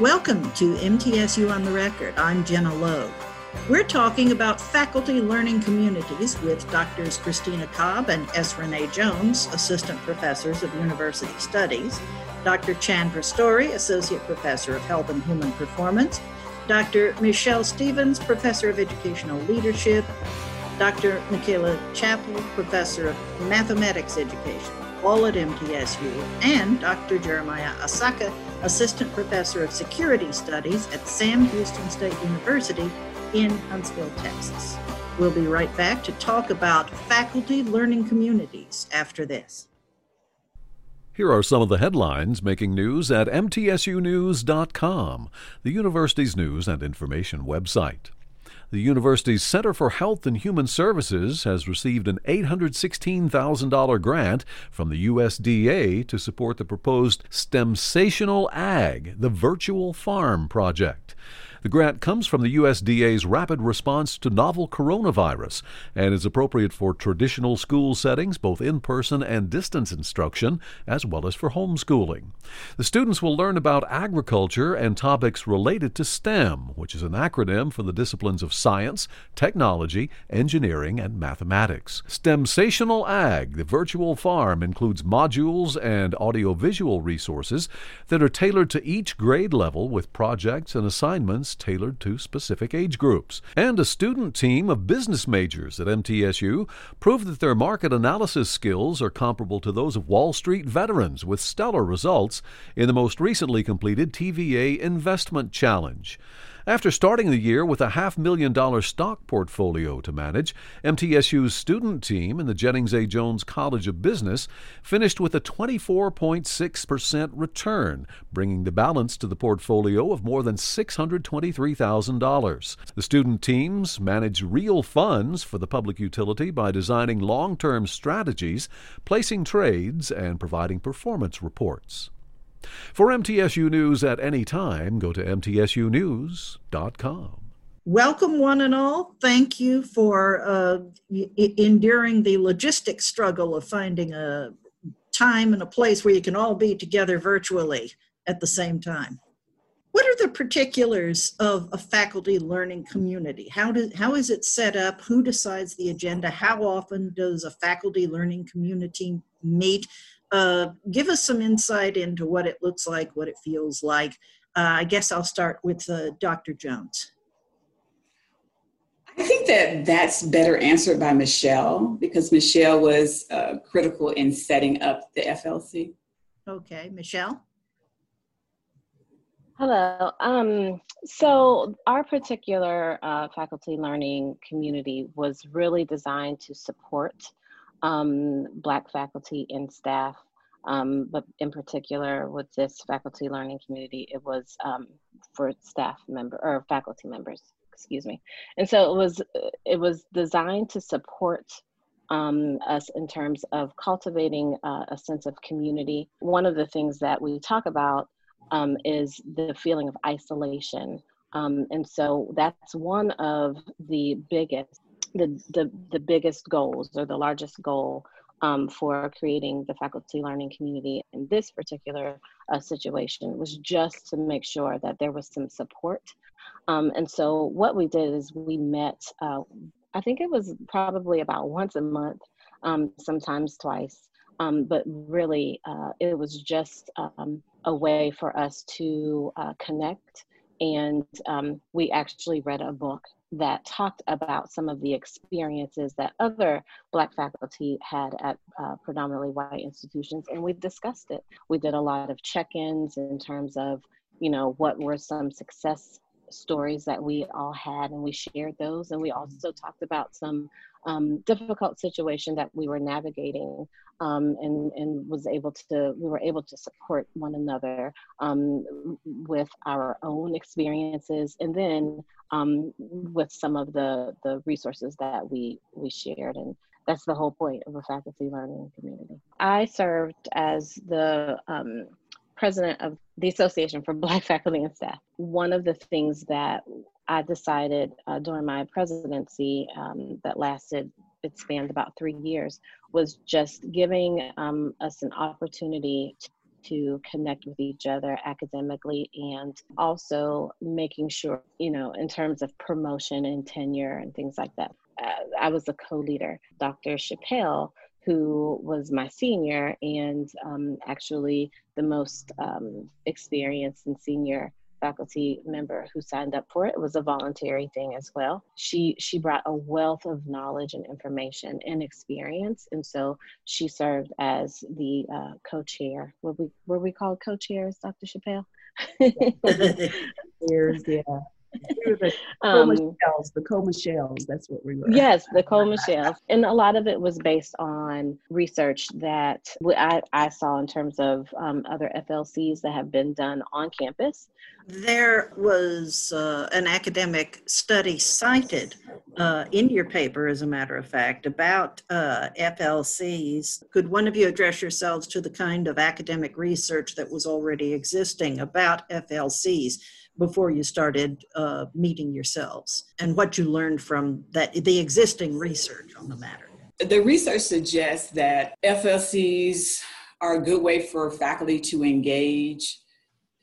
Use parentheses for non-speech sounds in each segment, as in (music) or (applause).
Welcome to MTSU on the Record. I'm Gina Logue. We're talking about faculty learning communities with Doctors Christina Cobb and S. Renee Jones, Assistant Professors of University Studies, Dr. Chandra Story, Associate Professor of Health and Human Performance, Dr. Michelle Stevens, Professor of Educational Leadership, Dr. Michaela Chappell, Professor of Mathematics Education, all at MTSU, and Dr. Jeremiah Asaka, Assistant Professor of Security Studies at Sam Houston State University in Huntsville, Texas. We'll be right back to talk about faculty learning communities after this. Here are some of the headlines making news at MTSUnews.com, the university's news and information website. The university's Center for Health and Human Services has received an $816,000 grant from the USDA to support the proposed STEMsational Ag, the virtual farm project. The grant comes from the USDA's rapid response to novel coronavirus and is appropriate for traditional school settings, both in person and distance instruction, as well as for homeschooling. The students will learn about agriculture and topics related to STEM, which is an acronym for the disciplines of science, technology, engineering, and mathematics. STEMsational Ag, the virtual farm, includes modules and audiovisual resources that are tailored to each grade level with projects and assignments tailored to specific age groups. And a student team of business majors at MTSU proved that their market analysis skills are comparable to those of Wall Street veterans with stellar results in the most recently completed TVA Investment Challenge. After starting the year with a half million dollar stock portfolio to manage, MTSU's student team in the Jennings A. Jones College of Business finished with a 24.6% return, bringing the balance to the portfolio of more than $623,000. The student teams manage real funds for the public utility by designing long term strategies, placing trades, and providing performance reports. For MTSU News at any time, go to MTSUnews.com. Welcome, one and all. Thank you for uh, enduring the logistic struggle of finding a time and a place where you can all be together virtually at the same time. What are the particulars of a faculty learning community? How, do, how is it set up? Who decides the agenda? How often does a faculty learning community meet? Uh, give us some insight into what it looks like, what it feels like. Uh, I guess I'll start with uh, Dr. Jones. I think that that's better answered by Michelle because Michelle was uh, critical in setting up the FLC. Okay, Michelle. Hello. Um, so, our particular uh, faculty learning community was really designed to support um, Black faculty and staff. Um, but in particular, with this faculty learning community, it was um, for staff member or faculty members, excuse me. And so it was it was designed to support um, us in terms of cultivating uh, a sense of community. One of the things that we talk about um, is the feeling of isolation. Um, and so that's one of the biggest the, the, the biggest goals or the largest goal um, for creating the faculty learning community in this particular uh, situation was just to make sure that there was some support. Um, and so what we did is we met, uh, I think it was probably about once a month, um, sometimes twice, um, but really uh, it was just um, a way for us to uh, connect and um, we actually read a book that talked about some of the experiences that other Black faculty had at uh, predominantly white institutions, and we discussed it. We did a lot of check ins in terms of, you know, what were some success stories that we all had, and we shared those. And we also talked about some um, difficult situation that we were navigating um, and, and was able to, we were able to support one another um, with our own experiences and then um, with some of the, the resources that we, we shared. And that's the whole point of a faculty learning community. I served as the um, president of the Association for Black Faculty and Staff. One of the things that I decided uh, during my presidency um, that lasted, it spanned about three years, was just giving um, us an opportunity to connect with each other academically and also making sure, you know, in terms of promotion and tenure and things like that. Uh, I was a co leader. Dr. Chappell, who was my senior and um, actually the most um, experienced and senior faculty member who signed up for it. It was a voluntary thing as well. She she brought a wealth of knowledge and information and experience, and so she served as the uh, co-chair. Were we were we called co-chairs, Dr. Chappell? (laughs) Years, yeah (laughs) the um, Michelle's, the Co Michelle's. That's what we were. Yes, the Co Michelle's, and a lot of it was based on research that I, I saw in terms of um, other FLCs that have been done on campus. There was uh, an academic study cited uh, in your paper, as a matter of fact, about uh, FLCs. Could one of you address yourselves to the kind of academic research that was already existing about FLCs? Before you started uh, meeting yourselves and what you learned from that the existing research on the matter. The research suggests that flcs are a good way for faculty to engage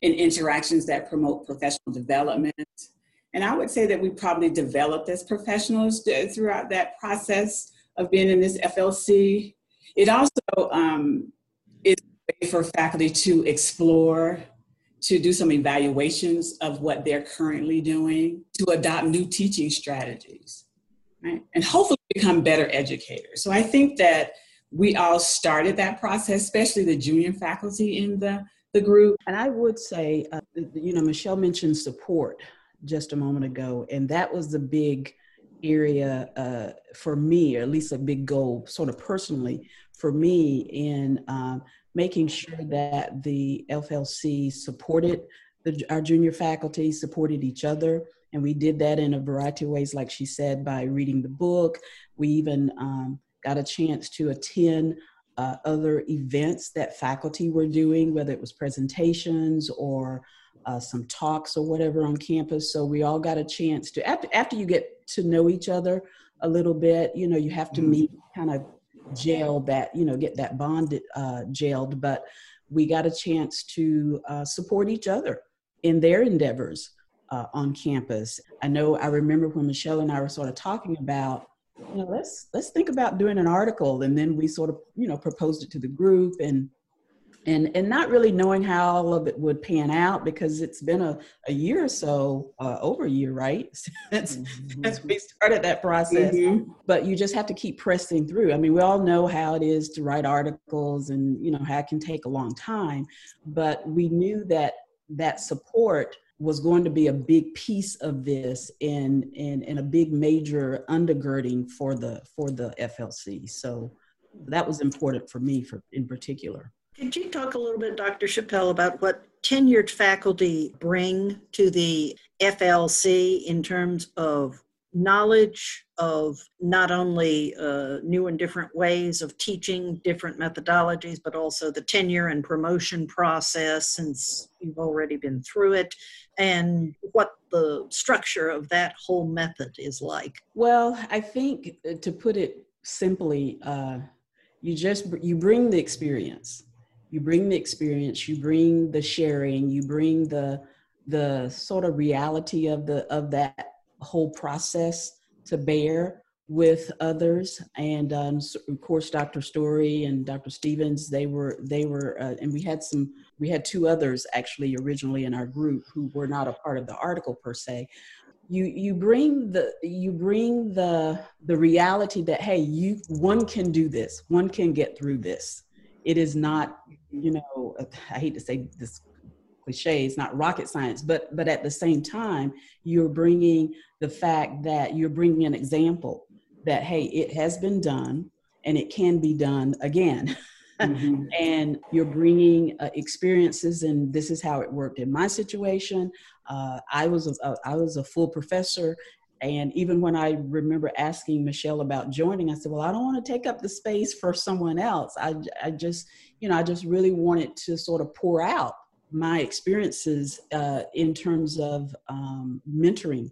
in interactions that promote professional development. And i would say that we probably developed as professionals throughout that process of being in this flc it also um, is a way for faculty to explore to do some evaluations of what they're currently doing, to adopt new teaching strategies, right? And hopefully become better educators. So I think that we all started that process, especially the junior faculty in the, the group. And I would say, uh, you know, Michelle mentioned support just a moment ago, and that was the big area uh, for me, or at least a big goal, sort of personally, for me in um, making sure that the FLC supported the, our junior faculty, supported each other. And we did that in a variety of ways, like she said, by reading the book. We even um, got a chance to attend uh, other events that faculty were doing, whether it was presentations or uh, some talks or whatever on campus. So we all got a chance to, after, after you get to know each other a little bit, you know, you have to mm-hmm. meet kind of jail that you know get that bond uh, jailed but we got a chance to uh, support each other in their endeavors uh, on campus. I know i remember when michelle and i were sort of talking about you know let's let's think about doing an article and then we sort of you know proposed it to the group and and and not really knowing how all of it would pan out because it's been a, a year or so uh, over a year right? (laughs) Since, mm-hmm. since we started that process. Mm-hmm. but you just have to keep pressing through. I mean we all know how it is to write articles and you know how it can take a long time but we knew that that support was going to be a big piece of this and and, and a big major undergirding for the for the flc so that was important for me for in particular could you talk a little bit, Dr. Chappell, about what tenured faculty bring to the FLC in terms of knowledge of not only uh, new and different ways of teaching different methodologies, but also the tenure and promotion process, since you've already been through it, and what the structure of that whole method is like? Well, I think uh, to put it simply, uh, you just you bring the experience you bring the experience you bring the sharing you bring the the sort of reality of the of that whole process to bear with others. And um, of course dr story and dr stevens they were they were uh, and we had some we had two others actually originally in our group who were not a part of the article per se. You you bring the you bring the the reality that hey you one can do this one can get through this it is not you know i hate to say this cliche it's not rocket science but but at the same time you're bringing the fact that you're bringing an example that hey it has been done and it can be done again. Mm-hmm. (laughs) and you're bringing uh, experiences and this is how it worked in my situation. Uh, i was a, I was a full professor and even when I remember asking Michelle about joining, I said, Well, I don't want to take up the space for someone else. I, I just, you know, I just really wanted to sort of pour out my experiences uh, in terms of um, mentoring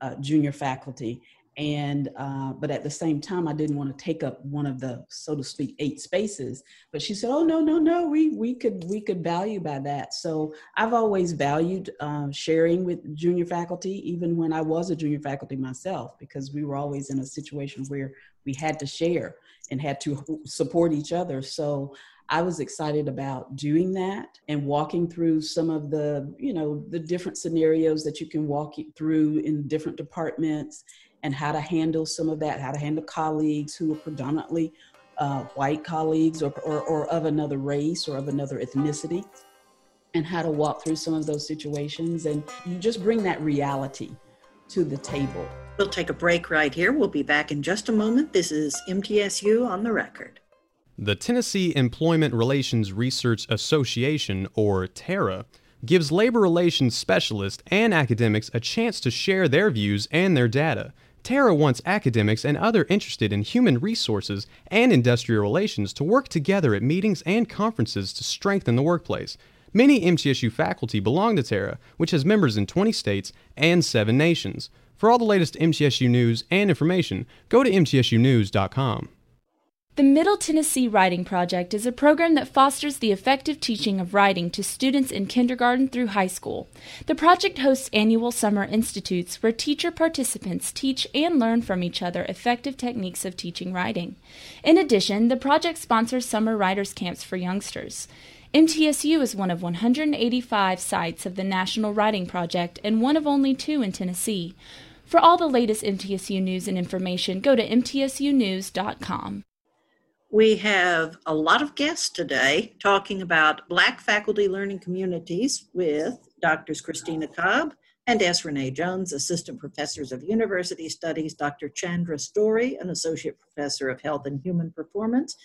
uh, junior faculty. And uh, but at the same time i didn't want to take up one of the so to speak eight spaces. But she said oh no no no we we could we could value by that. So i've always valued uh, sharing with junior faculty even when i was a junior faculty myself because we were always in a situation where we had to share and had to support each other. So I was excited about doing that and walking through some of the, you know, the different scenarios that you can walk through in different departments and how to handle some of that, how to handle colleagues who are predominantly uh, white colleagues or, or, or of another race or of another ethnicity, and how to walk through some of those situations. And you just bring that reality to the table. We'll take a break right here. We'll be back in just a moment. This is MTSU on the record. The Tennessee Employment Relations Research Association, or TERRA, gives labor relations specialists and academics a chance to share their views and their data. TERRA wants academics and other interested in human resources and industrial relations to work together at meetings and conferences to strengthen the workplace. Many MTSU faculty belong to TERRA, which has members in 20 states and 7 nations. For all the latest MTSU news and information, go to mtsunews.com. The Middle Tennessee Writing Project is a program that fosters the effective teaching of writing to students in kindergarten through high school. The project hosts annual summer institutes where teacher participants teach and learn from each other effective techniques of teaching writing. In addition, the project sponsors summer writers' camps for youngsters. MTSU is one of 185 sites of the National Writing Project and one of only two in Tennessee. For all the latest MTSU news and information, go to mtsunews.com. We have a lot of guests today talking about Black faculty learning communities with Drs. Christina Cobb and S. Renee Jones, Assistant Professors of University Studies, Dr. Chandra Story, an Associate Professor of Health and Human Performance,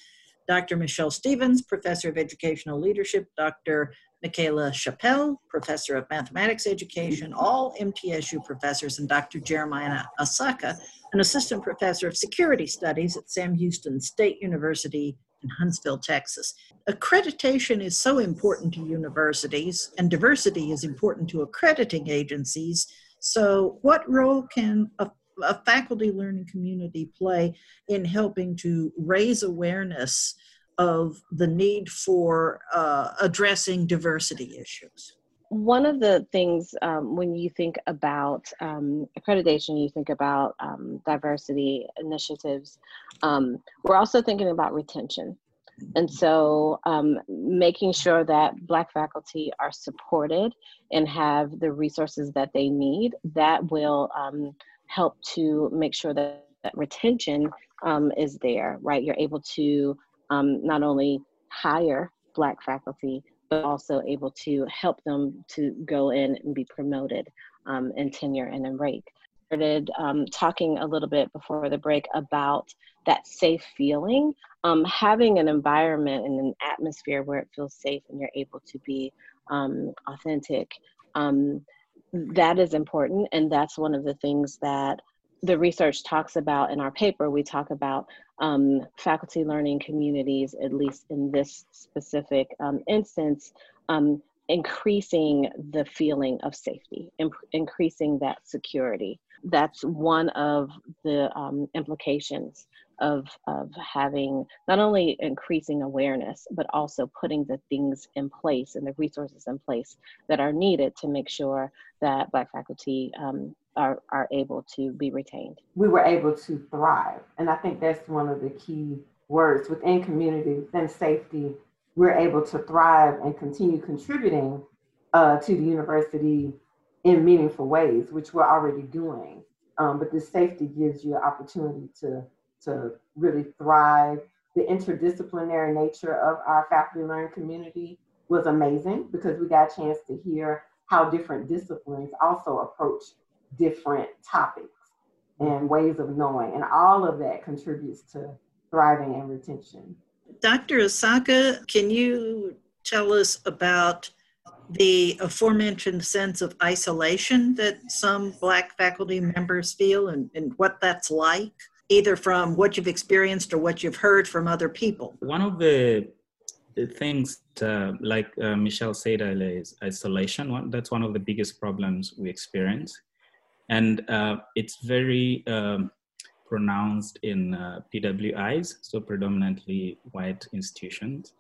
Dr. Michelle Stevens, Professor of Educational Leadership, Dr. Michaela Chappell, Professor of Mathematics Education, all MTSU professors, and Dr. Jeremiah Asaka, an assistant professor of security studies at Sam Houston State University in Huntsville, Texas. Accreditation is so important to universities, and diversity is important to accrediting agencies. So, what role can a, a faculty learning community play in helping to raise awareness of the need for uh, addressing diversity issues? one of the things um, when you think about um, accreditation, you think about um, diversity initiatives. Um, we're also thinking about retention. And so, um, making sure that Black faculty are supported and have the resources that they need, that will um, help to make sure that, that retention is there, right? You're able to not only hire Black faculty, but also able to help them to go in and be promoted um, in tenure and in rank. Started um, talking a little bit before the break about that safe feeling, um, having an environment and an atmosphere where it feels safe and you're able to be um, authentic. Um, that is important, and that's one of the things that the research talks about in our paper. We talk about um, faculty learning communities, at least in this specific um, instance, um, increasing the feeling of safety, imp- increasing that security. That's one of the um, implications of, of having not only increasing awareness, but also putting the things in place and the resources in place that are needed to make sure that Black faculty um, are, are able to be retained. We were able to thrive. And I think that's one of the key words within community, within safety. We're able to thrive and continue contributing uh, to the university in meaningful ways, which we're already doing. Um, but this safety gives you an opportunity to, to really thrive. The interdisciplinary nature of our faculty learning community was amazing because we got a chance to hear how different disciplines also approach different topics and ways of knowing. And all of that contributes to thriving and retention. Dr. Asaka, can you tell us about the aforementioned sense of isolation that some Black faculty members feel and, and what that's like, either from what you've experienced or what you've heard from other people? One of the, the things, uh, like uh, Michelle said earlier, is isolation. One, that's one of the biggest problems we experience and uh, it's very um, pronounced in uh, PWIs, so predominantly white institutions,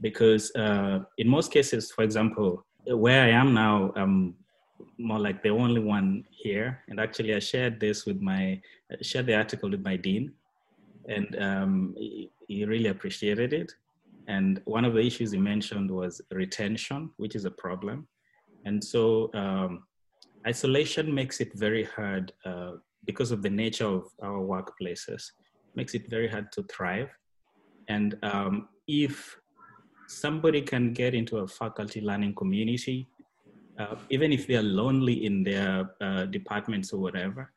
because uh, in most cases, for example, where I am now, I'm more like the only one here, and actually I shared this with my shared the article with my dean, and um, he, he really appreciated it. And one of the issues he mentioned was retention, which is a problem. And so um, isolation makes it very hard uh, because of the nature of our workplaces, makes it very hard to thrive. And um, if somebody can get into a faculty learning community, uh, even if they're lonely in their uh, departments or whatever,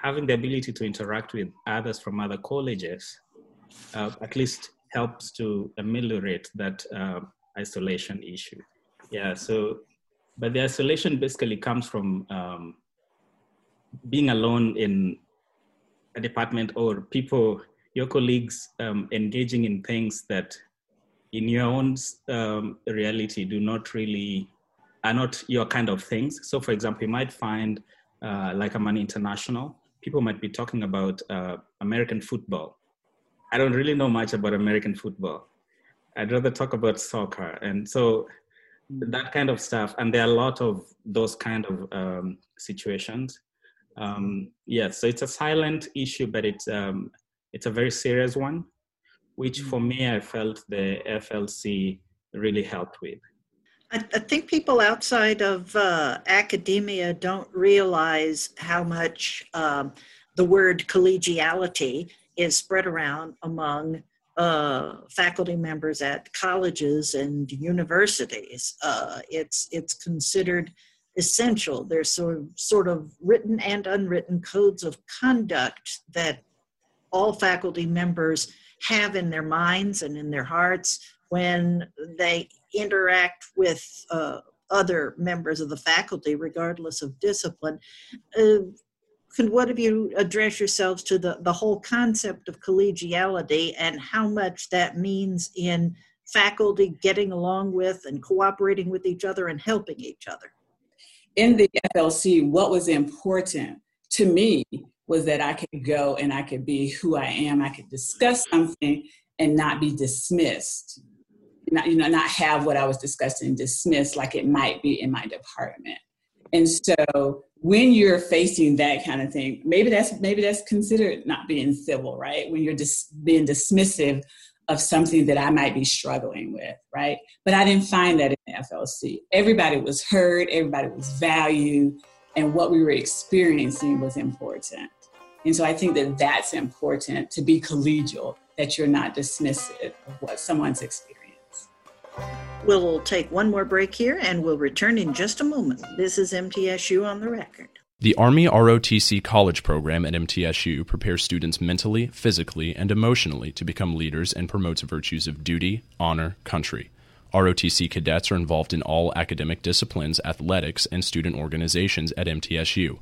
having the ability to interact with others from other colleges uh, at least helps to ameliorate that uh, isolation issue. Yeah, so, but the isolation basically comes from um, being alone in a department or people, your colleagues um, engaging in things that in your own um, reality do not really, are not your kind of things. So for example, you might find uh, like I'm an international, people might be talking about uh, American football I don't really know much about American football. I'd rather talk about soccer. And so that kind of stuff. And there are a lot of those kind of um, situations. Um, yeah, so it's a silent issue, but it's, um, it's a very serious one, which for me, I felt the FLC really helped with. I, I think people outside of uh, academia don't realize how much um, the word collegiality is spread around among uh, faculty members at colleges and universities. Uh, it's it's considered essential. There's sort of, sort of written and unwritten codes of conduct that all faculty members have in their minds and in their hearts when they interact with uh, other members of the faculty, regardless of discipline. Uh, could one of you address yourselves to the, the whole concept of collegiality and how much that means in faculty getting along with and cooperating with each other and helping each other? In the FLC, what was important to me was that I could go and I could be who I am. I could discuss something and not be dismissed. Not, you know, not have what I was discussing dismissed like it might be in my department. And so when you're facing that kind of thing, maybe that's maybe that's considered not being civil, right? When you're just being dismissive of something that I might be struggling with, right? But I didn't find that in the FLC. Everybody was heard, everybody was valued, and what we were experiencing was important. And so I think that that's important to be collegial, that you're not dismissive of what someone's experiencing. We'll take one more break here and we'll return in just a moment. This is MTSU on the record. The Army ROTC College program at MTSU prepares students mentally, physically, and emotionally to become leaders and promotes virtues of duty, honor, country. ROTC cadets are involved in all academic disciplines, athletics, and student organizations at MTSU.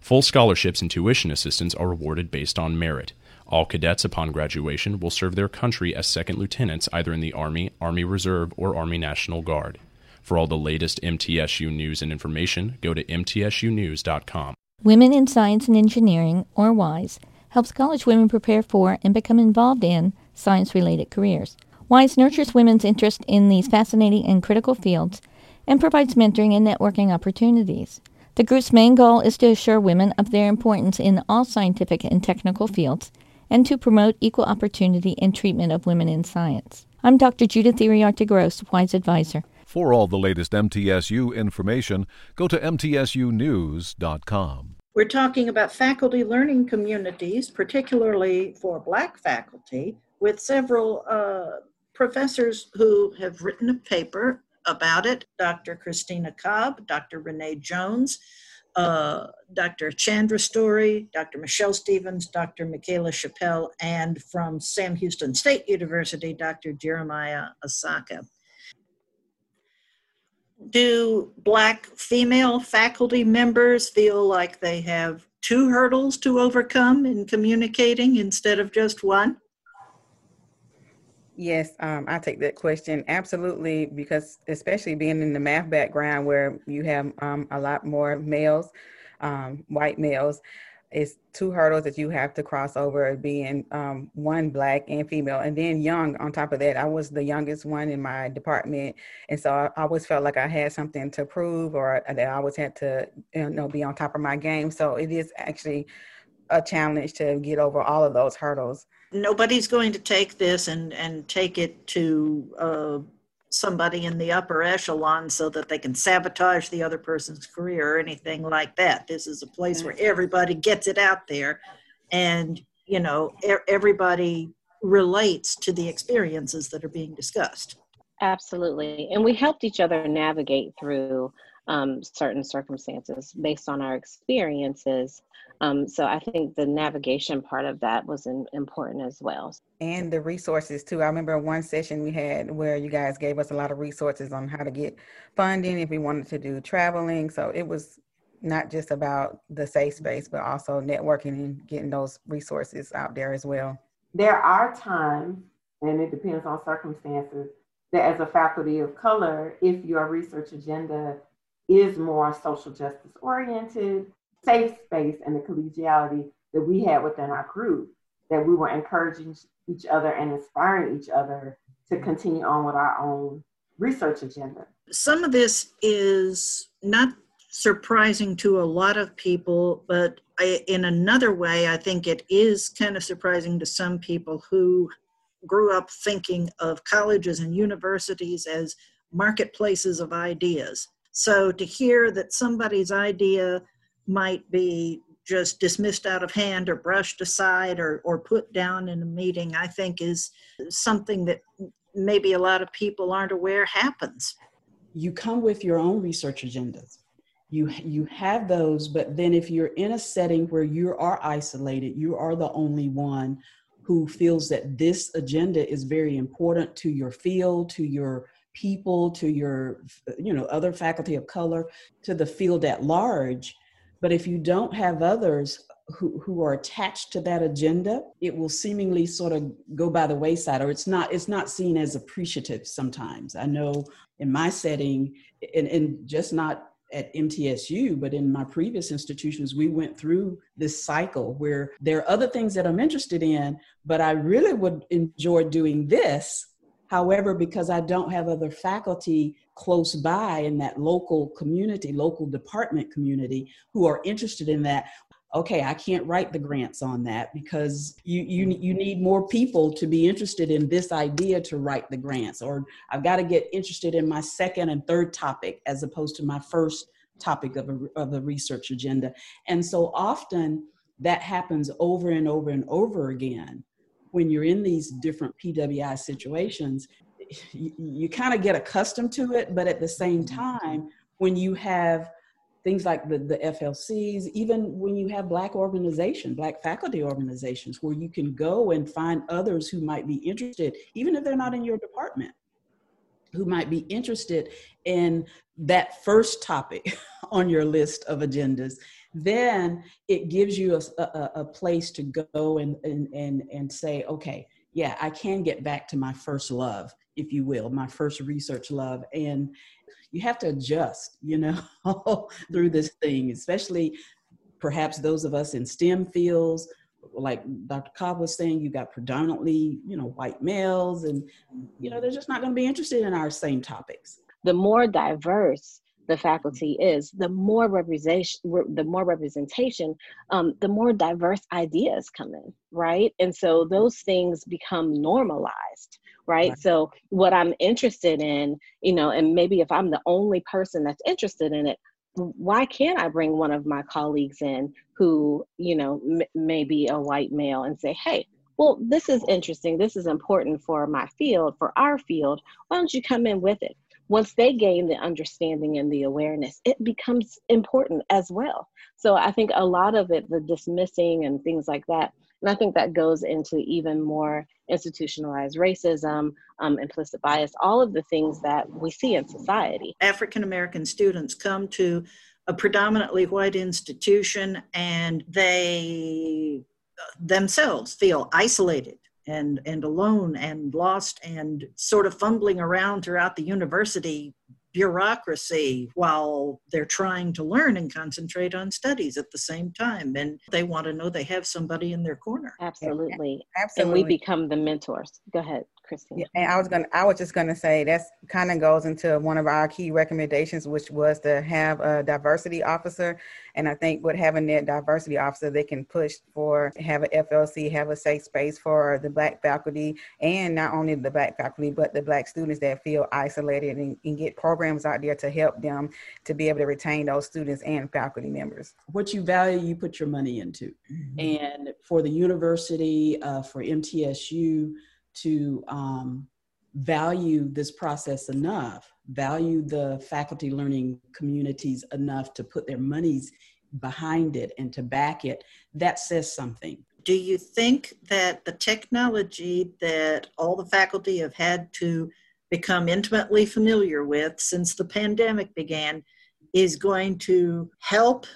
Full scholarships and tuition assistance are awarded based on merit. All cadets upon graduation will serve their country as second lieutenants either in the Army, Army Reserve, or Army National Guard. For all the latest MTSU news and information, go to mtsunews.com. Women in Science and Engineering, or WISE, helps college women prepare for and become involved in science related careers. WISE nurtures women's interest in these fascinating and critical fields and provides mentoring and networking opportunities. The group's main goal is to assure women of their importance in all scientific and technical fields and to promote equal opportunity and treatment of women in science. I'm Dr. Judith Iriarte Gross, WISE Advisor. For all the latest MTSU information, go to MTSUnews.com. We're talking about faculty learning communities, particularly for Black faculty, with several uh, professors who have written a paper about it Dr. Christina Cobb, Dr. Renee Jones, uh, Dr. Chandra Story, Dr. Michelle Stevens, Dr. Michaela Chappell, and from Sam Houston State University, Dr. Jeremiah Asaka. Do Black female faculty members feel like they have two hurdles to overcome in communicating instead of just one? Yes, um, I take that question absolutely because especially being in the math background where you have um, a lot more males, um, white males, it's two hurdles that you have to cross over being um, one black and female and then young on top of that. I was the youngest one in my department and so i always felt like i had something to prove or that i always had to you know be on top of my game. So it is actually a challenge to get over all of those hurdles nobody's going to take this and and take it to uh, somebody in the upper echelon so that they can sabotage the other person's career or anything like that. This is a place where everybody gets it out there and, you know, everybody relates to the experiences that are being discussed. Absolutely. And we helped each other navigate through um, certain circumstances based on our experiences. Um, so I think the navigation part of that was in, important as well. And the resources too. I remember one session we had where you guys gave us a lot of resources on how to get funding if we wanted to do traveling. So it was not just about the safe space, but also networking and getting those resources out there as well. There are times, and it depends on circumstances, that as a faculty of color, if your research agenda is more social justice oriented, safe space, and the collegiality that we had within our group, that we were encouraging each other and inspiring each other to continue on with our own research agenda. Some of this is not surprising to a lot of people, but I, in another way, I think it is kind of surprising to some people who grew up thinking of colleges and universities as marketplaces of ideas. So to hear that somebody's idea might be just dismissed out of hand or brushed aside or, or put down in a meeting, I think is something that maybe a lot of people aren't aware happens. You come with your own research agendas. You, you have those, but then if you're in a setting where you are isolated, you are the only one who feels that this agenda is very important to your field, to your people, to your, you know, other faculty of color, to the field at large. But if you don't have others who, who are attached to that agenda, it will seemingly sort of go by the wayside, or it's not it's not seen as appreciative sometimes. I know in my setting, and, and just not at MTSU, but in my previous institutions, we went through this cycle where there are other things that I'm interested in, but I really would enjoy doing this However, because I don't have other faculty close by in that local community, local department community who are interested in that, okay, I can't write the grants on that because you you you need more people to be interested in this idea to write the grants or I've got to get interested in my second and third topic as opposed to my first topic of a, of the research agenda. And so often that happens over and over and over again when you're in these different PWI situations, you, you kind of get accustomed to it, but at the same mm-hmm. time, when you have things like the, the FLCs, even when you have Black organization, Black faculty organizations, where you can go and find others who might be interested, even if they're not in your department, who might be interested in that first topic (laughs) on your list of agendas then it gives you a, a, a place to go and, and, and, and say, okay, yeah, I can get back to my first love, if you will, my first research love. And you have to adjust, you know, (laughs) through this thing, especially perhaps those of us in STEM fields. Like Dr. Cobb was saying, you got predominantly, you know, white males, and you know, they're just not going to be interested in our same topics. The more diverse the faculty is, the more representation, the more representation, um, the more diverse ideas come in, right? And so those things become normalized, right? right? So what I'm interested in, you know, and maybe if I'm the only person that's interested in it, why can't I bring one of my colleagues in who, you know, m- may be a white male and say, hey, well, this is interesting. This is important for my field, for our field. Why don't you come in with it? Once they gain the understanding and the awareness, it becomes important as well. So I think a lot of it, the dismissing and things like that, and I think that goes into even more institutionalized racism, um, implicit bias, all of the things that we see in society. African American students come to a predominantly white institution and they themselves feel isolated and and alone and lost and sort of fumbling around throughout the university bureaucracy while they're trying to learn and concentrate on studies at the same time. And they want to know they have somebody in their corner. Absolutely. Absolutely. And we become the mentors. Go ahead. Christine. Yeah, and I was gonna, I was just gonna say that's kind of goes into one of our key recommendations, which was to have a diversity officer. And I think with having that diversity officer, they can push for have a FLC, have a safe space for the Black faculty, and not only the Black faculty, but the Black students that feel isolated, and, and get programs out there to help them to be able to retain those students and faculty members. What you value, you put your money into, mm-hmm. and for the university, uh, for MTSU to um, value this process enough, value the faculty learning communities enough to put their monies behind it and to back it, that says something. Do you think that the technology that all the faculty have had to become intimately familiar with since the pandemic began is going to help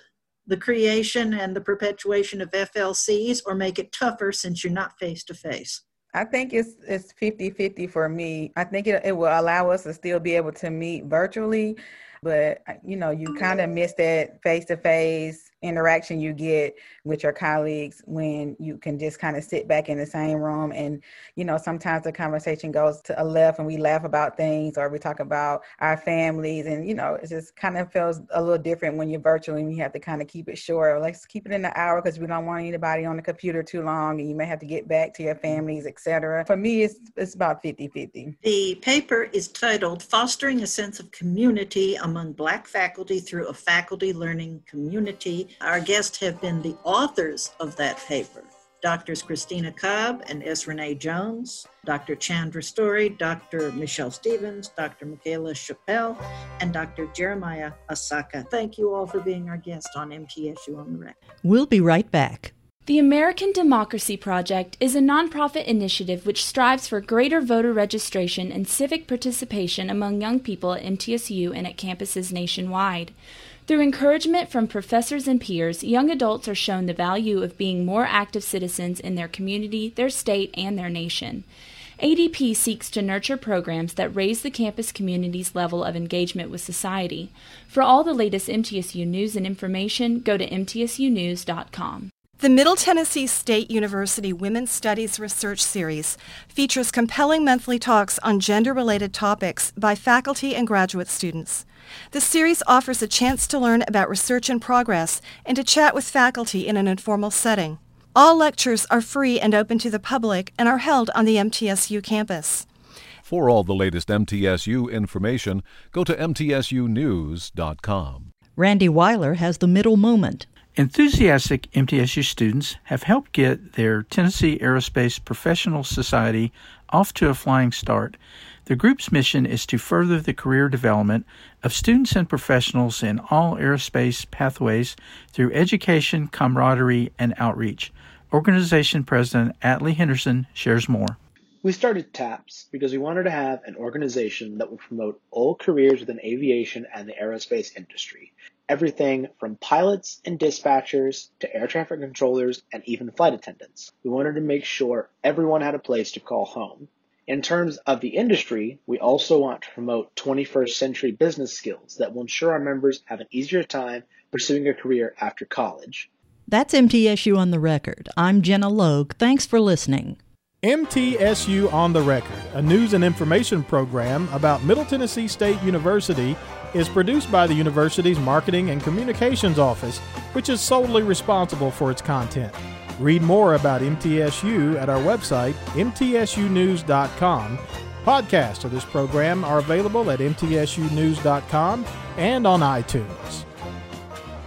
the creation and the perpetuation of FLCs or make it tougher since you're not face to face? I think it's it's 50-50 for me. I think it, it will allow us to still be able to meet virtually, but uh, you know, you oh, kind of miss that face to face interaction you get with your colleagues when you can just kind of sit back in the same room and you know sometimes the conversation goes to a left and we laugh about things or we talk about our families and you know it just kind of feels a little different when you're virtual and you have to kind of keep it short. Let's keep it in the hour because we don't want anybody on the computer too long and you may have to get back to your families etc for me it's it's about 50 50 the paper is titled fostering a sense of community among black faculty through a faculty learning community our guests have been the authors of that paper. Doctors Christina Cobb and S. Renee Jones, Dr. Chandra Story, Dr. Michelle Stevens, Dr. Michaela Chappell, and Dr. Jeremiah Asaka. Thank you all for being our guest on MTSU on the Record. We'll be right back. The American Democracy Project is a nonprofit initiative which strives for greater voter registration and civic participation among young people at MTSU and at campuses nationwide. Through encouragement from professors and peers, young adults are shown the value of being more active citizens in their community, their state, and their nation. ADP seeks to nurture programs that raise the campus community's level of engagement with society. For all the latest MTSU news and information, go to mtsunews.com. The Middle Tennessee State University Women's Studies Research Series features compelling monthly talks on gender related topics by faculty and graduate students. The series offers a chance to learn about research in progress and to chat with faculty in an informal setting. All lectures are free and open to the public and are held on the MTSU campus. For all the latest MTSU information, go to MTSUnews.com. Randy Weiler has the middle moment. Enthusiastic MTSU students have helped get their Tennessee Aerospace Professional Society off to a flying start. The group's mission is to further the career development of students and professionals in all aerospace pathways through education, camaraderie, and outreach. Organization President Atlee Henderson shares more. We started TAPS because we wanted to have an organization that would promote all careers within aviation and the aerospace industry. Everything from pilots and dispatchers to air traffic controllers and even flight attendants. We wanted to make sure everyone had a place to call home. In terms of the industry, we also want to promote 21st century business skills that will ensure our members have an easier time pursuing a career after college. That's MTSU on the Record. I'm Gina Logue. Thanks for listening. MTSU on the Record, a news and information program about Middle Tennessee State University, is produced by the university's Marketing and Communications Office, which is solely responsible for its content. Read more about MTSU at our website, mtsunews.com. Podcasts of this program are available at mtsunews.com and on iTunes.